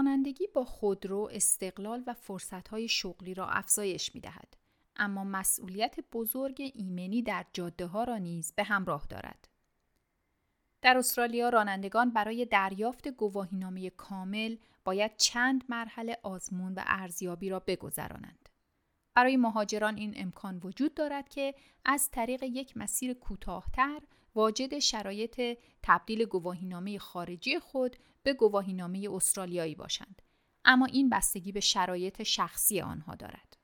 رانندگی با خودرو استقلال و فرصتهای شغلی را افزایش می دهد. اما مسئولیت بزرگ ایمنی در جاده ها را نیز به همراه دارد. در استرالیا رانندگان برای دریافت گواهینامه کامل باید چند مرحله آزمون و ارزیابی را بگذرانند. برای مهاجران این امکان وجود دارد که از طریق یک مسیر کوتاهتر واجد شرایط تبدیل گواهینامه خارجی خود به گواهینامه استرالیایی باشند اما این بستگی به شرایط شخصی آنها دارد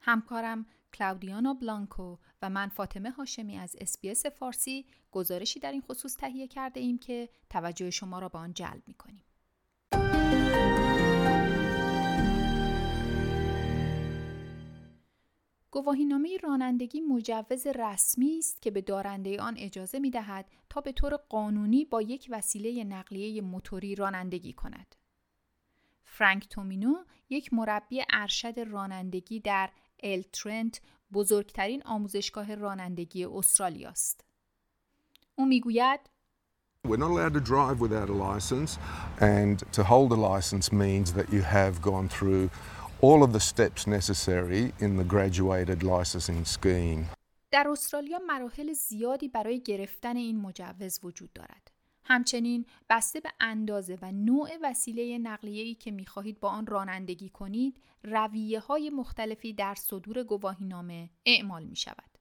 همکارم کلاودیانا بلانکو و من فاطمه هاشمی از SBS فارسی گزارشی در این خصوص تهیه کرده ایم که توجه شما را به آن جلب می کنیم. گواهینامه رانندگی مجوز رسمی است که به دارنده آن اجازه می دهد تا به طور قانونی با یک وسیله نقلیه موتوری رانندگی کند. فرانک تومینو یک مربی ارشد رانندگی در ال ترنت بزرگترین آموزشگاه رانندگی استرالیا است. او می‌گوید We're not allowed to drive without a license and to hold a license means that you have gone through all of the steps necessary in the graduated licensing scheme. در استرالیا مراحل زیادی برای گرفتن این مجوز وجود دارد. همچنین بسته به اندازه و نوع وسیله نقلیه‌ای که می‌خواهید با آن رانندگی کنید، رویه های مختلفی در صدور گواهینامه اعمال می شود.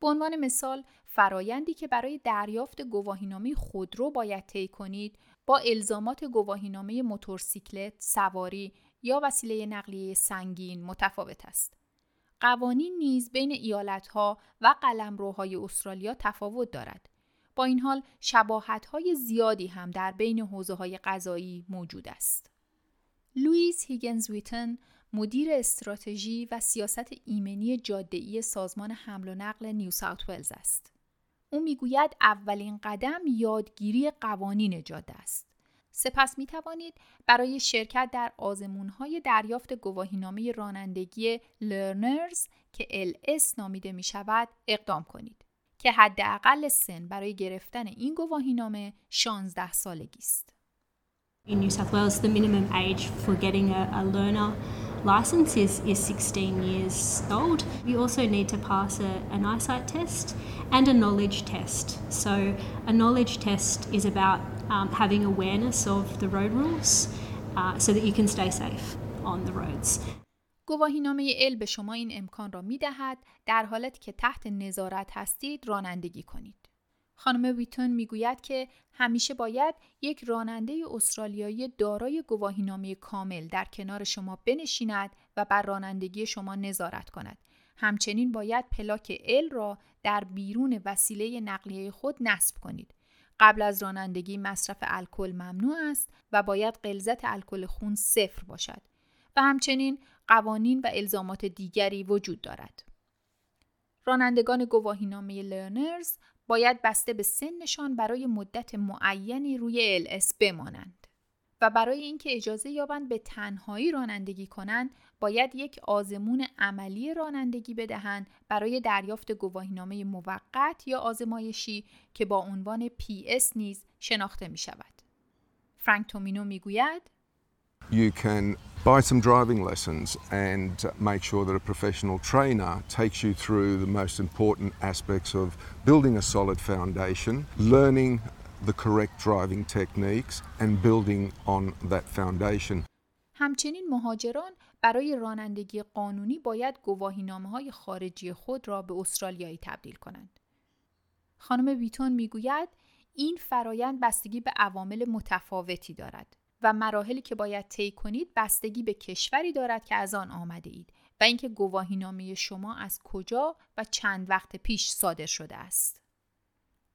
به عنوان مثال، فرایندی که برای دریافت گواهینامه خودرو باید طی کنید، با الزامات گواهینامه موتورسیکلت، سواری یا وسیله نقلیه سنگین متفاوت است. قوانین نیز بین ایالتها و قلمروهای استرالیا تفاوت دارد. با این حال شباهت های زیادی هم در بین حوزه های قضایی موجود است. لوئیس هیگنز ویتن مدیر استراتژی و سیاست ایمنی جاده‌ای سازمان حمل و نقل نیو ساوت ولز است. او می‌گوید اولین قدم یادگیری قوانین جاده است. سپس می توانید برای شرکت در آزمون های دریافت گواهینامه رانندگی لرنرز که LS نامیده می شود اقدام کنید که حداقل سن برای گرفتن این گواهینامه 16 سالگی است. In New South Wales, the minimum age for getting a, a learner license is, is 16 years old. You also need to pass a, an eyesight test and a knowledge test. So, a knowledge test is about um, having awareness of the road rules uh, so that you can stay safe on the roads. گواهینامه ال به شما این امکان را می دهد در حالت که تحت نظارت هستید رانندگی کنید. خانم ویتون می‌گوید که همیشه باید یک راننده استرالیایی دارای گواهینامه کامل در کنار شما بنشیند و بر رانندگی شما نظارت کند. همچنین باید پلاک ال را در بیرون وسیله نقلیه خود نصب کنید. قبل از رانندگی مصرف الکل ممنوع است و باید غلظت الکل خون صفر باشد و همچنین قوانین و الزامات دیگری وجود دارد. رانندگان گواهینامه لرنرز باید بسته به سنشان برای مدت معینی روی LS بمانند و برای اینکه اجازه یابند به تنهایی رانندگی کنند باید یک آزمون عملی رانندگی بدهند برای دریافت گواهینامه موقت یا آزمایشی که با عنوان PS نیز شناخته می شود. فرانک تومینو می گوید You can buy some driving lessons and make sure that a professional trainer takes you through the most important aspects of building a solid foundation, learning the correct driving techniques and building on that foundation. همچنین مهاجران برای رانندگی قانونی باید گواهینامه های خارجی خود را به استرالیایی تبدیل کنند. خانم ویتون می‌گوید این فرایند بستگی به عوامل متفاوتی دارد و مراحلی که باید طی کنید بستگی به کشوری دارد که از آن آمده اید و اینکه گواهینامه شما از کجا و چند وقت پیش صادر شده است.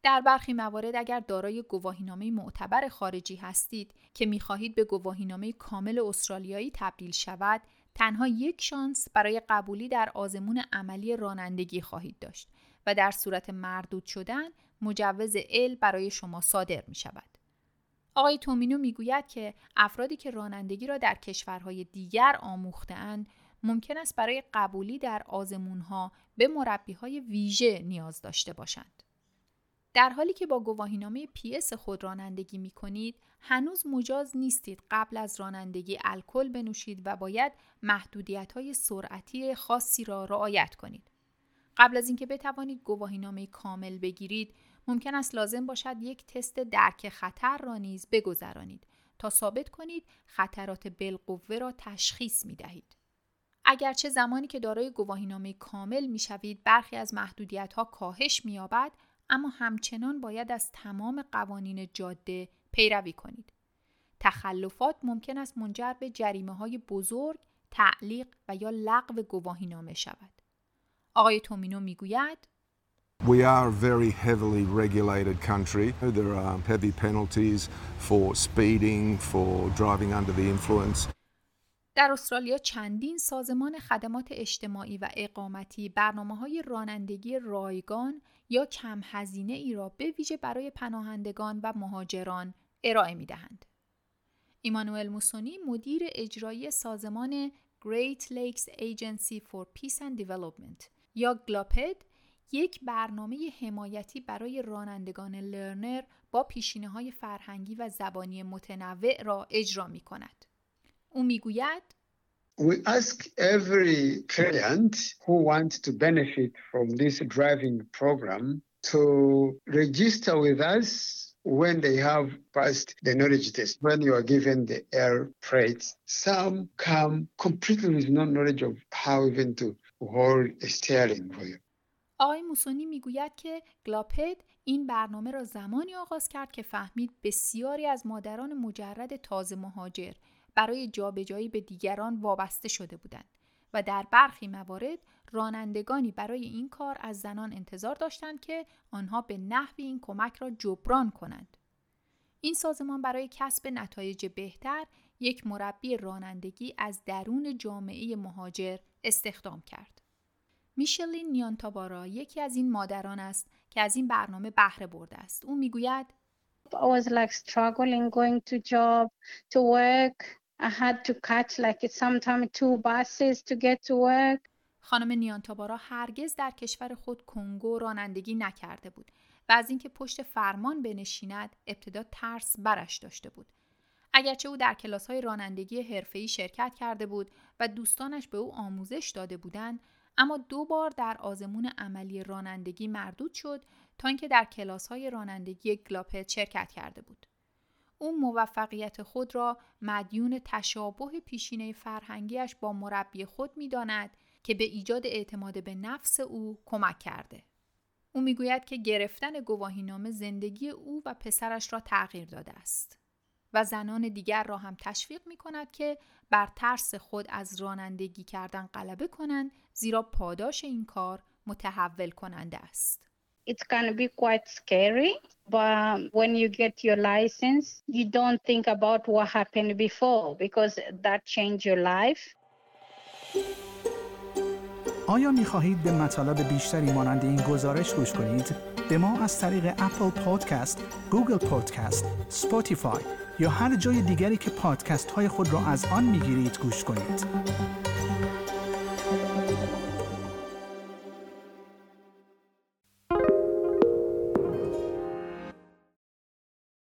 در برخی موارد اگر دارای گواهینامه معتبر خارجی هستید که می‌خواهید به گواهینامه کامل استرالیایی تبدیل شود تنها یک شانس برای قبولی در آزمون عملی رانندگی خواهید داشت و در صورت مردود شدن مجوز ال برای شما صادر می شود. آقای تومینو می‌گوید که افرادی که رانندگی را در کشورهای دیگر آموختهاند ممکن است برای قبولی در آزمونها به مربی های ویژه نیاز داشته باشند. در حالی که با گواهینامه پیس خود رانندگی می کنید هنوز مجاز نیستید قبل از رانندگی الکل بنوشید و باید محدودیت های سرعتی خاصی را رعایت کنید. قبل از اینکه بتوانید گواهینامه کامل بگیرید ممکن است لازم باشد یک تست درک خطر را نیز بگذرانید تا ثابت کنید خطرات بالقوه را تشخیص می دهید. اگرچه زمانی که دارای گواهینامه کامل می شوید برخی از محدودیت ها کاهش می اما همچنان باید از تمام قوانین جاده پیروی کنید. تخلفات ممکن است منجر به جریمه های بزرگ، تعلیق و یا لغو گواهینامه شود. آقای تومینو می‌گوید We are a very heavily regulated country. There are heavy penalties for speeding, for driving under the influence. در استرالیا چندین سازمان خدمات اجتماعی و اقامتی برنامه های رانندگی رایگان یا کم هزینه ای را به ویژه برای پناهندگان و مهاجران ارائه می دهند. ایمانوئل موسونی مدیر اجرایی سازمان Great Lakes Agency for Peace and Development یا گلاپد یک برنامه حمایتی برای رانندگان لرنر با پیشینه های فرهنگی و زبانی متنوع را اجرا می کند. او می‌گوید We ask every client who wants to benefit from this driving program to register with us when they have passed the knowledge test, when you are given the air freight. Some come completely with no knowledge of how even to hold a steering you. آقای موسونی می‌گوید که گلاپد این برنامه را زمانی آغاز کرد که فهمید بسیاری از مادران مجرد تازه مهاجر برای جابجایی به دیگران وابسته شده بودند و در برخی موارد رانندگانی برای این کار از زنان انتظار داشتند که آنها به نحوی این کمک را جبران کنند. این سازمان برای کسب نتایج بهتر یک مربی رانندگی از درون جامعه مهاجر استخدام کرد. میشلین نیانتابارا یکی از این مادران است که از این برنامه بهره برده است. او می‌گوید I was like struggling going to job, to work. خانم نیانتابارا هرگز در کشور خود کنگو رانندگی نکرده بود و از اینکه پشت فرمان بنشیند ابتدا ترس برش داشته بود. اگرچه او در کلاس های رانندگی حرفه‌ای شرکت کرده بود و دوستانش به او آموزش داده بودند، اما دو بار در آزمون عملی رانندگی مردود شد تا اینکه در کلاس های رانندگی گلاپت شرکت کرده بود. او موفقیت خود را مدیون تشابه پیشینه فرهنگیش با مربی خود می داند که به ایجاد اعتماد به نفس او کمک کرده. او می‌گوید که گرفتن گواهینامه زندگی او و پسرش را تغییر داده است و زنان دیگر را هم تشویق می کند که بر ترس خود از رانندگی کردن غلبه کنند زیرا پاداش این کار متحول کننده است. It can be quite scary, but when you get your license, you don't think about what happened before because that changed your life. آیا می خواهید به مطالب بیشتری مانند این گزارش گوش کنید؟ به ما از طریق Apple Podcast، Google Podcast، Spotify یا هر جای دیگری که پادکست های خود را از آن می گیرید گوش کنید.